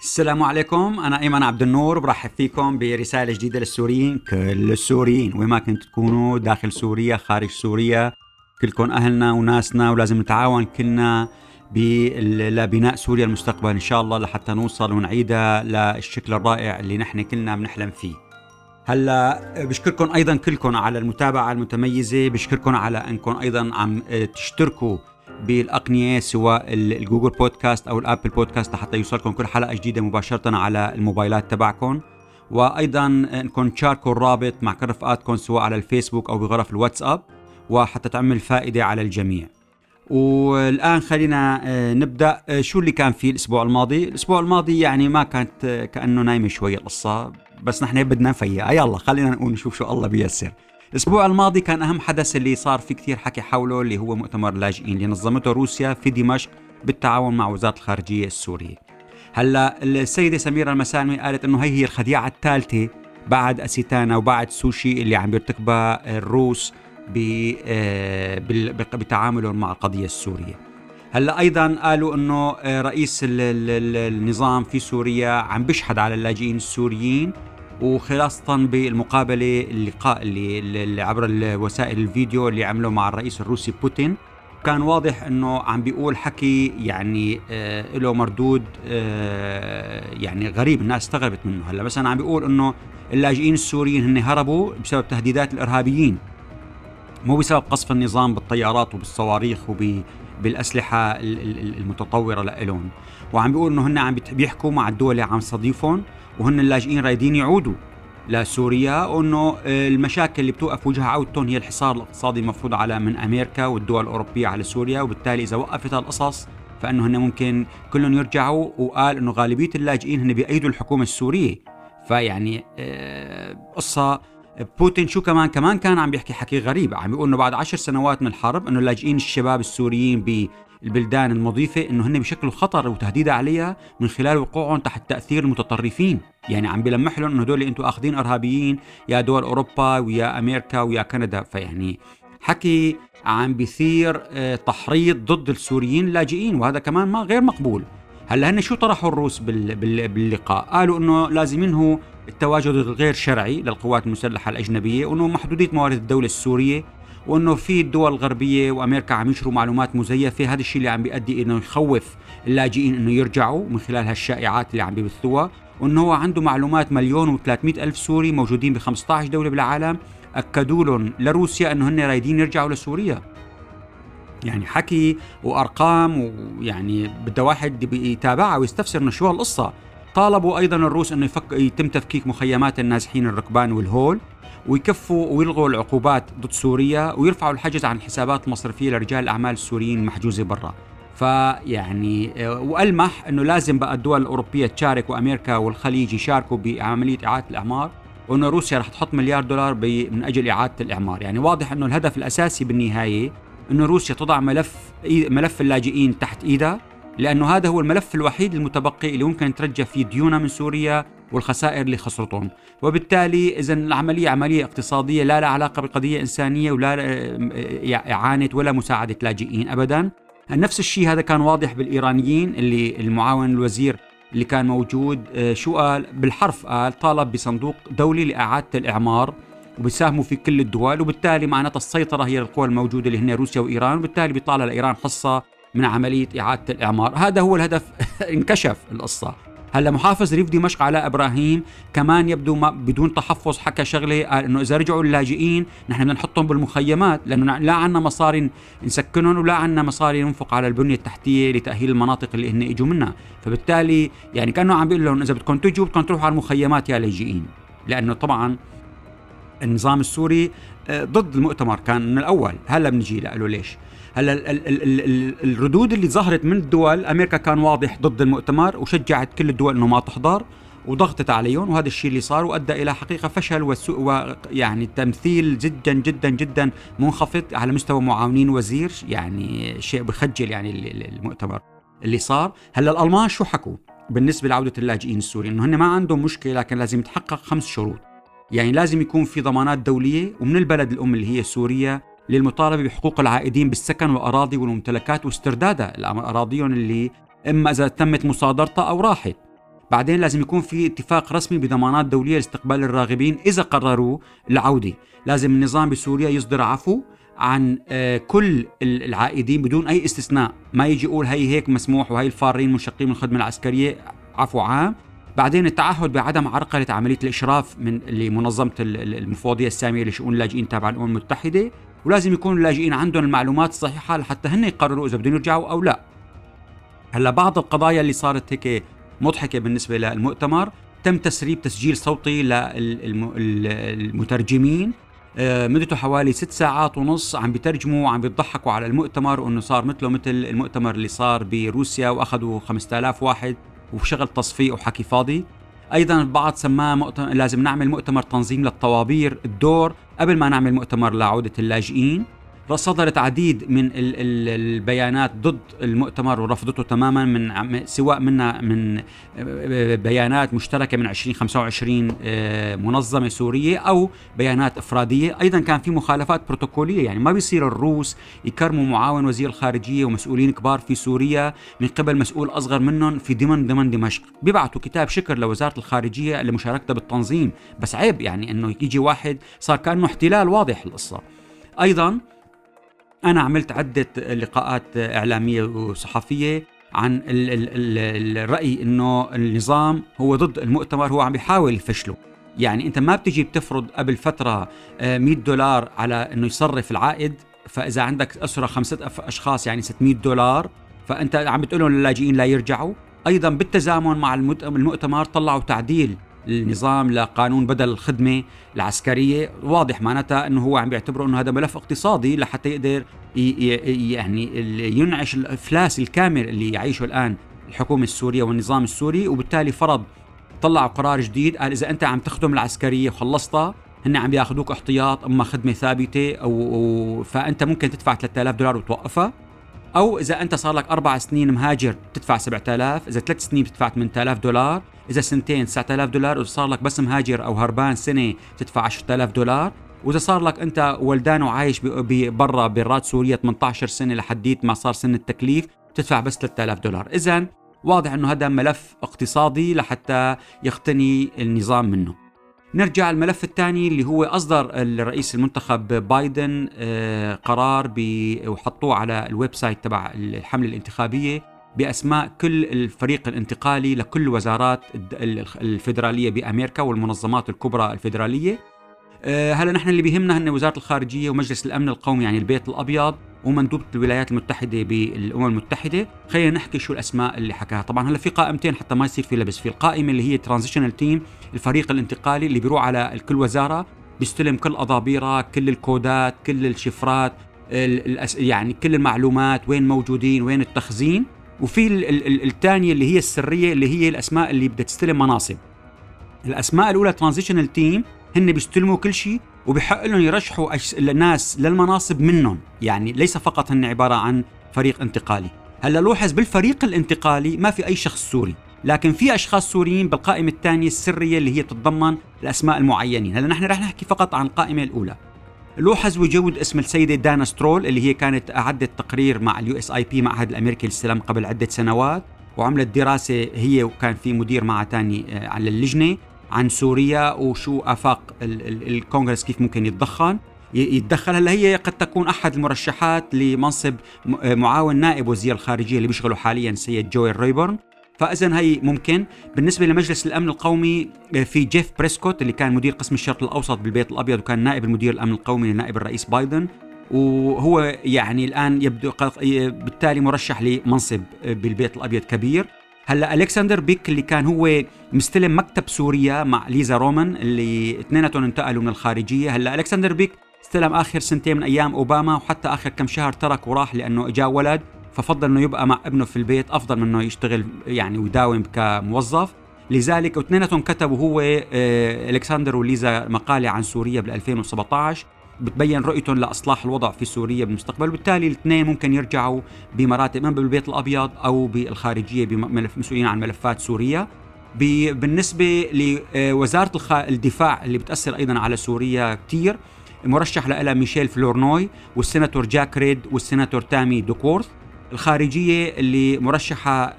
السلام عليكم. أنا أيمن عبد النور برحب فيكم برسالة جديدة للسوريين. كل السوريين وين ما كنتوا تكونوا داخل سوريا خارج سوريا كلكم أهلنا وناسنا ولازم نتعاون كلنا لبناء سوريا المستقبل. إن شاء الله لحتى نوصل ونعيدها للشكل الرائع اللي نحن كلنا بنحلم فيه. هلا بشكركم أيضا كلكم على المتابعة المتميزة. بشكركم على إنكم أيضا عم تشتركوا بالأقنية سواء ال Google Podcast أو ال Apple Podcast لحتى يوصلكم كل حلقة جديدة مباشرة على الموبايلات تبعكم. وأيضا انكم تشاركوا الرابط مع كل رفقاتكم سواء على الفيسبوك أو بغرف الواتساب وحتى تعمل فائدة على الجميع. والآن خلينا آه، نبدأ آه، شو اللي كان فيه الأسبوع الماضي؟ الأسبوع الماضي يعني ما كانت آه، كأنه نايمة شوي القصة بس نحن بدنا نفيقها يلا خلينا نقول نشوف شو الله بيسر الأسبوع الماضي كان أهم حدث اللي صار في كثير حكي حوله اللي هو مؤتمر اللاجئين اللي نظمته روسيا في دمشق بالتعاون مع وزارة الخارجية السورية. هلا السيدة سميرة المسالمي قالت إنه هي هي الخديعة الثالثة بعد أسيتانا وبعد سوشي اللي عم يرتكبها الروس آه، بتعاملهم مع القضية السورية. هلا أيضا قالوا إنه رئيس النظام في سوريا عم بيشحد على اللاجئين السوريين وخاصة بالمقابلة اللقاء اللي, اللي عبر وسائل الفيديو اللي عمله مع الرئيس الروسي بوتين. كان واضح إنه عم بيقول حكي يعني آه له مردود آه يعني غريب الناس استغربت منه. هلأ مثلا عم بيقول إنه اللاجئين السوريين هن هربوا بسبب تهديدات الإرهابيين. مو بسبب قصف النظام بالطيارات وبالصواريخ وبالاسلحه المتطورة لهم وعم بيقول إنه هن عم بيحكوا مع الدول اللي عم تستضيفهم وهن اللاجئين رايدين يعودوا. لسوريا وإنه المشاكل اللي بتوقف وجه عودتهم هي الحصار الاقتصادي المفروض على من أمريكا والدول الأوروبية على سوريا وبالتالي إذا وقفت القصص فإنه هن ممكن كلهم يرجعوا وقال إنه غالبية اللاجئين هن بيأيدوا الحكومة السورية. فيعني آه، قصة بوتين شو كمان كمان كان عم بيحكي حكي غريب عم بيقول إنه بعد عشر سنوات من الحرب إنه اللاجئين الشباب السوريين بالبلدان المضيفة إنه هن بشكل خطر وتهديد عليها من خلال وقوعهم تحت تأثير المتطرفين. يعني عم بيلمح لهم إنه هدول أنتم آخذين إرهابيين يا دول أوروبا ويا أمريكا ويا كندا. فيعني حكي عم بيثير آه، تحريض ضد السوريين اللاجئين وهذا كمان ما غير مقبول. هلأ هن شو طرحوا الروس باللقاء؟ قالوا إنه لازم ينهوا التواجد الغير شرعي للقوات المسلحة الأجنبية وإنه محدودية موارد الدولة السورية. وأنه في الدول الغربيه وأمريكا عم ينشروا معلومات مزيفة. هذا الشيء اللي عم بيؤدي إنه يخوف اللاجئين إنه يرجعوا من خلال هالشائعات اللي عم بيبثوها. وأنه هو عنده معلومات مليون و300 ألف سوري موجودين ب 15 دولة بالعالم. أكدوا لهم لروسيا إنه هن رايدين يرجعوا لسوريا. يعني حكي وأرقام ويعني بده واحد يتابعها ويستفسر إنه شو هالقصة. طالبوا أيضا الروس إنه يفك يتم تفكيك مخيمات النازحين الركبان والهول. ويكفوا ويلغوا العقوبات ضد سوريا ويرفعوا الحجز عن الحسابات المصرفيه لرجال الأعمال السوريين المحجوزه برا. فيعني وألمح إنه لازم بقى الدول الأوروبية تشارك وأمريكا والخليج يشاركوا بعملية إعادة الإعمار وإنه روسيا رح تحط مليار دولار من أجل إعادة الإعمار، يعني واضح إنه الهدف الأساسي بالنهاية إنه روسيا تضع ملف ملف اللاجئين تحت إيدها لأنه هذا هو الملف الوحيد المتبقي اللي ممكن ترجع فيه ديونها من سوريا والخسائر اللي خسرتهم. وبالتالي اذا العملية عملية اقتصادية لا لها علاقة بقضية إنسانية ولا آه، إعانة ولا مساعدة لاجئين ابدا. نفس الشيء هذا كان واضح بالإيرانيين اللي المعاون الوزير اللي كان موجود آه، شو قال؟ بالحرف قال طالب بصندوق دولي لإعادة الإعمار وبيساهموا في كل الدول وبالتالي معناتها السيطرة هي القوى الموجودة اللي هن روسيا وإيران وبالتالي بيطالع لإيران حصة من عملية إعادة الإعمار. هذا هو الهدف. انكشف القصة. هلا محافظ ريف دمشق علاء إبراهيم كمان يبدو ما بدون تحفظ حكى شغلة قال إنه إذا رجعوا اللاجئين نحن بدنا نحطهم بالمخيمات لأنه لا عندنا مصاري نسكنهم ولا عندنا مصاري ننفق على البنية التحتية لتأهيل المناطق اللي هن إجوا منها. فبالتالي يعني كأنه عم بيقول لهم إذا بدكم تجوا بدكم تروحوا على المخيمات يا لاجئين. لأنه طبعا النظام السوري آه، ضد المؤتمر كان من الأول هلا بنجي له ليش. هلا ال ال ال ال الردود اللي ظهرت من الدول أمريكا كان واضح ضد المؤتمر وشجعت كل الدول إنه ما تحضر وضغطت عليهم وهذا الشيء اللي صار وأدى إلى حقيقة فشل وسوء ويعني تمثيل جدا جدا جدا منخفض على مستوى معاونين وزير يعني شيء بخجل يعني المؤتمر اللي صار. هلا الألمان شو حكوا بالنسبة لعودة اللاجئين السوريين؟ إنه هن ما عندهم مشكلة لكن لازم يتحقق خمس شروط. يعني لازم يكون في ضمانات دولية ومن البلد الأم اللي هي سوريا للمطالبة بحقوق العائدين بالسكن والأراضي والممتلكات واستردادها اراضيهم اللي إما إذا تمت مصادرتها أو راحت. بعدين لازم يكون في اتفاق رسمي بضمانات دولية لاستقبال الراغبين إذا قرروا العودة. لازم النظام بسوريا يصدر عفو عن آه، كل العائدين بدون أي استثناء. ما يجي يقول هي هيك مسموح وهي الفارين منشقين من الخدمة العسكرية عفو عام. بعدين التعهد بعدم عرقلة عملية الإشراف من لمنظمة المفوضية السامية لشؤون اللاجئين تابعة الأمم المتحدة. ولازم يكون اللاجئين عندهم المعلومات الصحيحة لحتى هن يقرروا إذا بدهم يرجعوا أو لا. هلأ بعض القضايا اللي صارت هيك مضحكة بالنسبة للمؤتمر تم تسريب تسجيل صوتي للمترجمين. آه، مدته حوالي ست ساعات ونص عم بيترجموا وعم بيضحكوا على المؤتمر وإنه صار مثله مثل المؤتمر اللي صار بروسيا وأخذوا 5000 واحد وشغل تصفيق وحكي فاضي. أيضا البعض سماه مؤتمر لازم نعمل مؤتمر تنظيم للطوابير الدور قبل ما نعمل مؤتمر لعودة اللاجئين. صدرت عديد من البيانات ضد المؤتمر ورفضته تماما من سواء منا من بيانات مشتركة من 2025 آه، منظمة سورية أو بيانات إفرادية، أيضا كان في مخالفات بروتوكولية يعني ما بيصير الروس يكرموا معاون وزير الخارجية ومسؤولين كبار في سوريا من قبل مسؤول أصغر منهم في ضمن ضمن دمشق، بيبعثوا كتاب شكر لوزارة الخارجية لمشاركتها بالتنظيم، بس عيب يعني إنه يجي واحد صار كأنه احتلال واضح القصة. أيضا أنا عملت عدة لقاءات إعلامية وصحفية عن ال ال ال الرأي أنه النظام هو ضد المؤتمر هو عم بيحاول يفشله. يعني أنت ما بتجي بتفرض قبل فترة 100 آه، دولار على أنه يصرف العائد فإذا عندك أسرة خمسة أشخاص يعني 600 دولار فأنت عم بتقول لهم للاجئين لا يرجعوا. أيضا بالتزامن مع المؤتمر طلعوا تعديل النظام لقانون بدل الخدمة العسكرية. واضح معناتها أنه هو عم بيعتبره أنه هذا ملف اقتصادي لحتى يقدر يعني ينعش الإفلاس الكامل اللي يعيشه الآن الحكومة السورية والنظام السوري. وبالتالي فرض طلعوا قرار جديد قال إذا أنت عم تخدم العسكرية وخلصتها هن عم بياخذوك احتياط أما خدمة ثابتة أو فأنت ممكن تدفع 3000 دولار وتوقفها. أو إذا أنت صار لك أربع سنين مهاجر تدفع 7000 إذا ثلاث سنين بتدفع 8000 دولار إذا سنتين 9000 دولار وإذا صار لك بس مهاجر أو هربان سنة تدفع 10000 دولار. وإذا صار لك أنت ولدان وعايش برا برات سوريا 18 سنة لحديت ما صار سن التكليف تدفع بس 3000 دولار. اذا واضح إنه هذا ملف اقتصادي لحتى يقتني النظام منه. نرجع الملف الثاني اللي هو أصدر الرئيس المنتخب بايدن آه، قرار وحطوه على ال website تبع الحملة الانتخابية بأسماء كل الفريق الانتقالي لكل وزارات الفيدرالية بأمريكا والمنظمات الكبرى الفيدرالية. آه، هلا نحن اللي بيهمنا هن وزارة الخارجية ومجلس الأمن القومي يعني البيت الأبيض ومندوبة الولايات المتحدة بالأمم المتحدة. خلينا نحكي شو الأسماء اللي حكاها. طبعا هلا في قائمتين حتى ما يصير في لبس. في القائمة اللي هي transitional team الفريق الانتقالي اللي بيروح على كل وزارة بيستلم كل أضابيرها كل الكودات كل الشفرات يعني كل المعلومات وين موجودين وين التخزين. وفي الثانية اللي هي السرية اللي هي الأسماء اللي بدها تستلم مناصب. الأسماء الأولى transitional team هن بيستلموا كل شيء وبحق لهم يرشحوا الناس للمناصب منهم. يعني ليس فقط هن عبارة عن فريق انتقالي. هلا لوحظ بالفريق الانتقالي ما في أي شخص سوري لكن في أشخاص سوريين بالقائمة الثانية السرية اللي هي بتتضمن الأسماء المعينين. هلا نحن رح نحكي فقط عن القائمة الأولى. لوحظ وجود اسم السيدة دانا سترول اللي هي كانت أعدت تقرير مع ال USIP معهد الأمريكي للسلام قبل عدة سنوات وعملت دراسة هي وكان في مدير معها ثاني آه، على اللجنة. عن سوريا وشو آفاق الكونغرس كيف ممكن يتدخل يتدخل. هلا هي قد تكون أحد المرشحات لمنصب معاون نائب وزير الخارجية اللي بيشغله حاليا السيد جويل ريبورن فاذا هي ممكن. بالنسبة لمجلس الأمن القومي في جيف بريسكوت اللي كان مدير قسم الشرق الأوسط بالبيت الأبيض وكان نائب المدير الأمن القومي لنائب الرئيس بايدن. وهو يعني الآن يبدو بالتالي مرشح لمنصب بالبيت الأبيض كبير. هلا الكسندر بيك اللي كان هو مستلم مكتب سوريا مع ليزا رومان اللي اثنيناتهم انتقلوا من الخارجية. هلا الكسندر بيك استلم آخر سنتين من أيام أوباما وحتى آخر كم شهر ترك وراح لأنه اجاه ولد ففضل إنه يبقى مع ابنه في البيت أفضل من إنه يشتغل يعني ويداوم كموظف. لذلك اثنيناتهم كتبوا هو آه، الكسندر وليزا مقالة عن سوريا بال 2017 بتبين رؤيتهم لأصلاح الوضع في سوريا بالمستقبل وبالتالي الاثنين ممكن يرجعوا بمراتب أما بالبيت الأبيض أو بالخارجية مسؤولين عن ملفات سوريا. بالنسبة لوزارة الدفاع اللي بتأثر أيضا على سوريا كثير مرشح لها ميشيل فلورنوي والسيناتور جاك ريد والسيناتور تامي دوكورث. الخارجية اللي مرشحة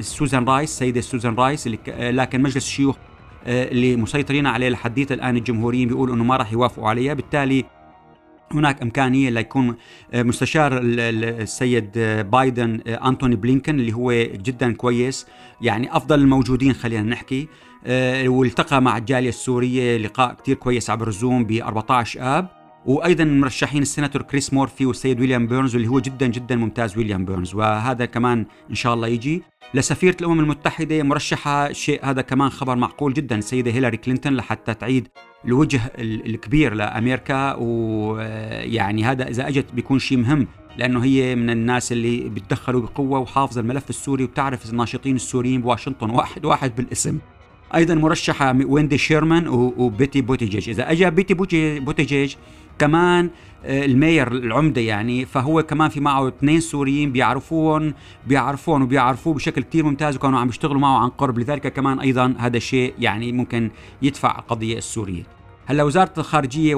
سوزان رايس السيده سوزان رايس اللي لكن مجلس الشيوخ آه، اللي مسيطرين عليه لحديت الآن الجمهوريين بيقولوا إنه ما راح يوافقوا عليها. بالتالي هناك إمكانية ليكون آه، مستشار السيد آه، بايدن أنتوني بلينكن اللي هو جدا كويس. يعني أفضل الموجودين خلينا نحكي. والتقى مع الجالية السورية لقاء كثير كويس عبر زوم ب 14 آب. وأيضا مرشحين السيناتور كريس مورفي والسيد ويليام بيرنز واللي هو جدا جدا ممتاز ويليام بيرنز. وهذا كمان إن شاء الله يجي. لسفيرة الأمم المتحدة مرشحة شيء هذا كمان خبر معقول جدا السيدة هيلاري كلينتون لحتى تعيد الوجه الكبير لأمريكا ويعني هذا إذا أجت بيكون شيء مهم لأنه هي من الناس اللي بتدخلوا بقوة وحافظة الملف السوري وبتعرف الناشطين السوريين بواشنطن واحد واحد بالاسم. أيضا مرشحة ويندي شيرمان وبيت بوتيجيج. إذا اجى بيت بوتيجيج كمان آه، المير العمدة يعني فهو كمان في معه اثنين سوريين بيعرفوهم بيعرفوهم وبيعرفوه بشكل كثير ممتاز وكانوا عم يشتغلوا معه عن قرب. لذلك كمان أيضا هذا الشيء يعني ممكن يدفع القضية السوريه هلا وزارة الخارجية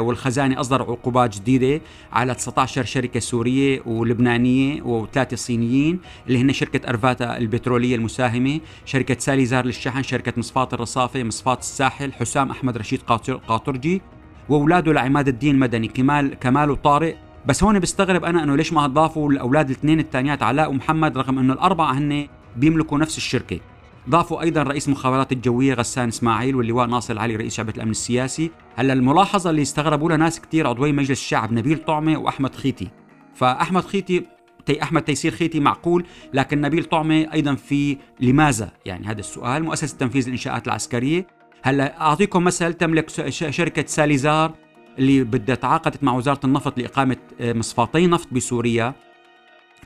والخزانة اصدر عقوبات جديدة على 19 شركة سورية ولبنانية وثلاثة صينيين اللي هن شركة أرفاتا البترولية المساهمة، شركة ساليزار للشحن، شركة مصفات الرصافة، مصفات الساحل، حسام أحمد رشيد قاطرجي واولاده لعماد الدين المدني كمال كمال وطارق. بس هون بستغرب أنا إنه ليش ما ضافوا الأولاد الاثنين الثانيات علاء ومحمد رغم إنه الأربعة هن بيملكوا نفس الشركة. ضافوا أيضا رئيس المخابرات الجوية غسان إسماعيل واللواء ناصر العلي رئيس شعبة الأمن السياسي. هلا الملاحظة اللي استغربوا لها ناس كثير عضوي مجلس الشعب نبيل طعمة وأحمد خيتي. فأحمد خيتي تي أحمد تيسير خيتي معقول لكن نبيل طعمة أيضا في لماذا؟ يعني هذا السؤال مؤسسة تنفيذ الإنشاءات العسكرية. هلا أعطيكم مثل تملك شركة ساليزار اللي بدها تعاقدت مع وزارة النفط لإقامة آه، مصفاتي نفط بسوريا.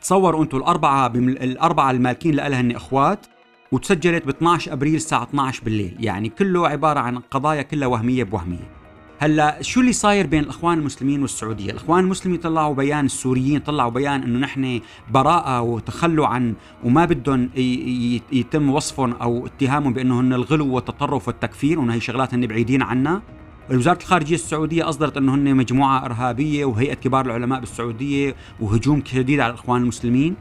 تصوروا أنتم الأربعة الأربعة المالكين لها هن إخوات. وتسجلت ب 12 أبريل الساعة 12 بالليل يعني كله عبارة عن قضايا كلها وهمية بوهمية هلا شو اللي صاير بين الأخوان المسلمين والسعودية؟ الأخوان المسلمين طلعوا بيان السوريين طلعوا بيان إنه نحن براءة وتخلوا عن وما بدهم يتم وصفهم أو اتهامهم بانه هن الغلو والتطرف والتكفير وإنه هي شغلات هن بعيدين عنا. وزارة الخارجية السعودية أصدرت إنه هن مجموعة إرهابية وهيئة كبار العلماء بالسعودية وهجوم شديد على الأخوان المسلمين.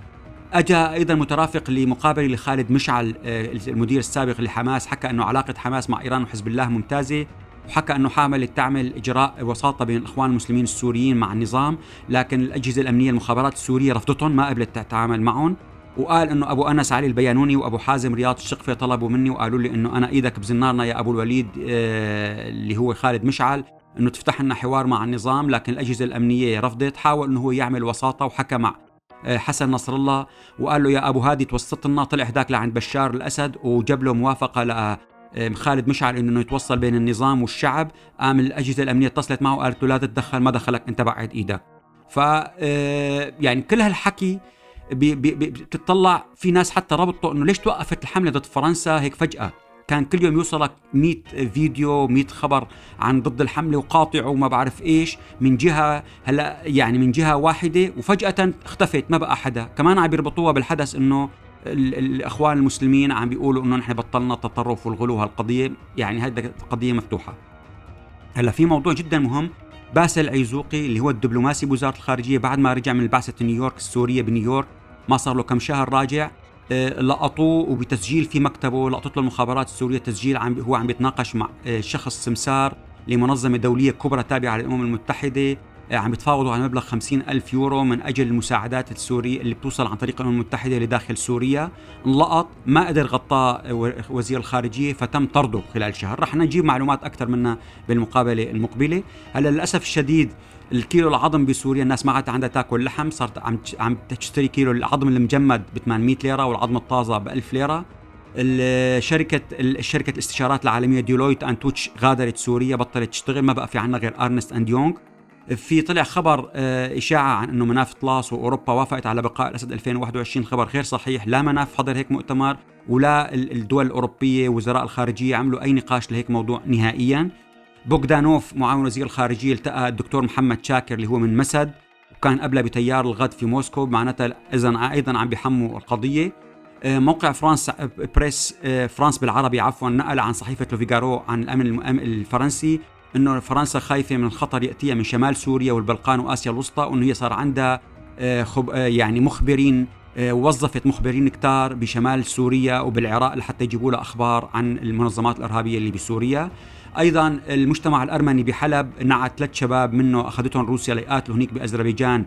اجى أيضا مترافق لمقابلة لخالد مشعل آه، المدير السابق لحماس حكى إنه علاقة حماس مع إيران وحزب الله ممتازة وحكى إنه حامل تعمل إجراء وساطة بين الأخوان المسلمين السوريين مع النظام لكن الأجهزة الأمنية المخابرات السورية رفضتهم ما قبلت تتعامل معهم وقال إنه أبو أنس علي البيانوني وأبو حازم رياض الشقفه طلبوا مني وقالوا لي إنه أنا إيدك بزنارنا يا أبو الوليد آه اللي هو خالد مشعل إنه تفتح لنا حوار مع النظام لكن الأجهزة الأمنية رفضت حاول إنه هو يعمل وساطة وحكى مع حسن نصر الله وقال له يا أبو هادي توسط لنا طلع هداك لعند بشار الأسد. وجاب له موافقة خالد مشعل إنه يتوصل بين النظام والشعب. قام الأجهزة الأمنية اتصلت معه وقالت له لا تتدخل ما دخلك أنت بعد إيدك. ف آه، يعني كل هالحكي بتطلع في ناس حتى ربطوا إنه ليش توقفت الحملة ضد فرنسا هيك فجأة؟ كان كل يوم يوصلك 100 فيديو 100 خبر عن ضد الحملة وقاطع وما بعرف إيش من جهة هلا يعني من جهة واحدة وفجأة اختفت ما بقى حدا. كمان عم يربطوها بالحدث إنه الأخوان المسلمين عم بيقولوا إنه نحن بطلنا التطرف والغلو هالقضية. يعني هذه قضية مفتوحة. هلا في موضوع جدا مهم. باسل عيزوقي اللي هو الدبلوماسي بوزارة الخارجية بعد ما رجع من بعثه نيويورك السورية بنيويورك ما صار له كم شهر راجع. لقطوه وبتسجيل في مكتبه لقطت له المخابرات السورية تسجيل عم هو عم بيتناقش مع آه، شخص سمسار لمنظمة دولية كبرى تابعة للأمم المتحدة. آه، عم يتفاوضوا على مبلغ 50 ألف يورو من أجل المساعدات السورية اللي بتوصل عن طريق الأمم المتحدة لداخل سوريا. انلقط ما قدر غطاه وزير الخارجية فتم طرده خلال شهر. رح نجيب معلومات أكثر منها بالمقابلة المقبلة. هلا للأسف الشديد الكيلو العظم بسوريا الناس ما عاد عندها تاكل لحم صارت عم عم تشتري كيلو العظم المجمد ب 800 ليرة والعظم الطازة ب 1000 ليره الشركة الشركة الاستشارات العالمية ديلويت أند توتش غادرت سوريا بطلت تشتغل ما بقى في عنا غير أرنست أند يونغ. في طلع خبر آه، إشاعة عن أنه مناف طلاس وأوروبا وافقت على بقاء الأسد 2021 خبر غير صحيح. لا مناف حضر هيك مؤتمر ولا الدول الأوروبية وزراء الخارجية عملوا أي نقاش لهيك موضوع نهائيا. بوغدانوف معاون وزير الخارجية التقى الدكتور محمد شاكر اللي هو من مسد وكان قبله بتيار الغد في موسكو. معناتها إذا أيضا عم بيحموا القضية. آه، موقع فرانس بريس آه، فرانس بالعربي عفوا نقل عن صحيفة لوفيغارو عن الأمن الفرنسي. إنه فرنسا خايفة من خطر يأتيها من شمال سوريا والبلقان وآسيا الوسطى وإنه هي صار عندها يعني مخبرين وظفت مخبرين كتار بشمال سوريا وبالعراق لحتى يجيبوا لها أخبار عن المنظمات الإرهابية اللي بسوريا. أيضا المجتمع الأرمني بحلب نعت ثلاث شباب منه أخذتهم روسيا ليقاتلوا هنيك بأذربيجان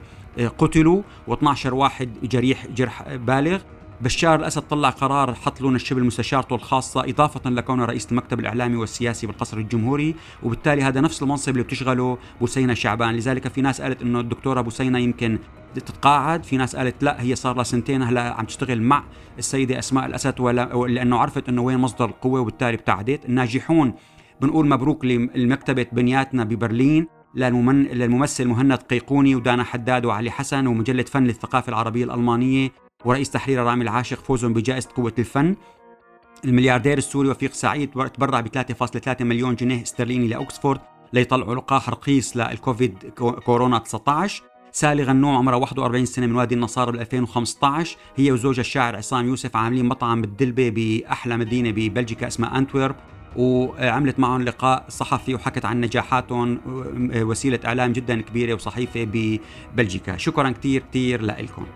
قتلوا و12 واحد جريح جرح بالغ. بشار الأسد طلع قرار حط لون الشبل مستشارته الخاصة إضافة لكونه رئيس المكتب الإعلامي والسياسي بالقصر الجمهوري وبالتالي هذا نفس المنصب اللي بتشغله بوسينة شعبان لذلك في ناس قالت إنه الدكتورة بوسينة يمكن تتقاعد في ناس قالت لا هي صار لها سنتين هلا عم تشتغل مع السيدة أسماء الأسد ولا لأنه عرفت إنه وين مصدر القوة وبالتالي ابتعدت الناجحون بنقول مبروك لمكتبة بنياتنا ببرلين. للممثل مهند قيقوني ودانا حداد وعلي حسن ومجلة فن للثقافة العربية الألمانية ورئيس تحرير رامي العاشق فوزهم بجائزة قوة الفن. الملياردير السوري وفيق سعيد تبرع ب 3.3 مليون جنيه استرليني لأوكسفورد ليطلعوا لقاح رخيص للكوفيد كورونا 19 سالي غنوم عمرها 41 سنة من وادي النصارى بال 2015 هي وزوجها الشاعر عصام يوسف عاملين مطعم بالدلبة بأحلى مدينة ببلجيكا اسمها أنتورب وعملت معهم لقاء صحفي وحكت عن نجاحاتهم وسيلة إعلام جدا كبيرة وصحيفة ببلجيكا. شكرا كثير كثير لكم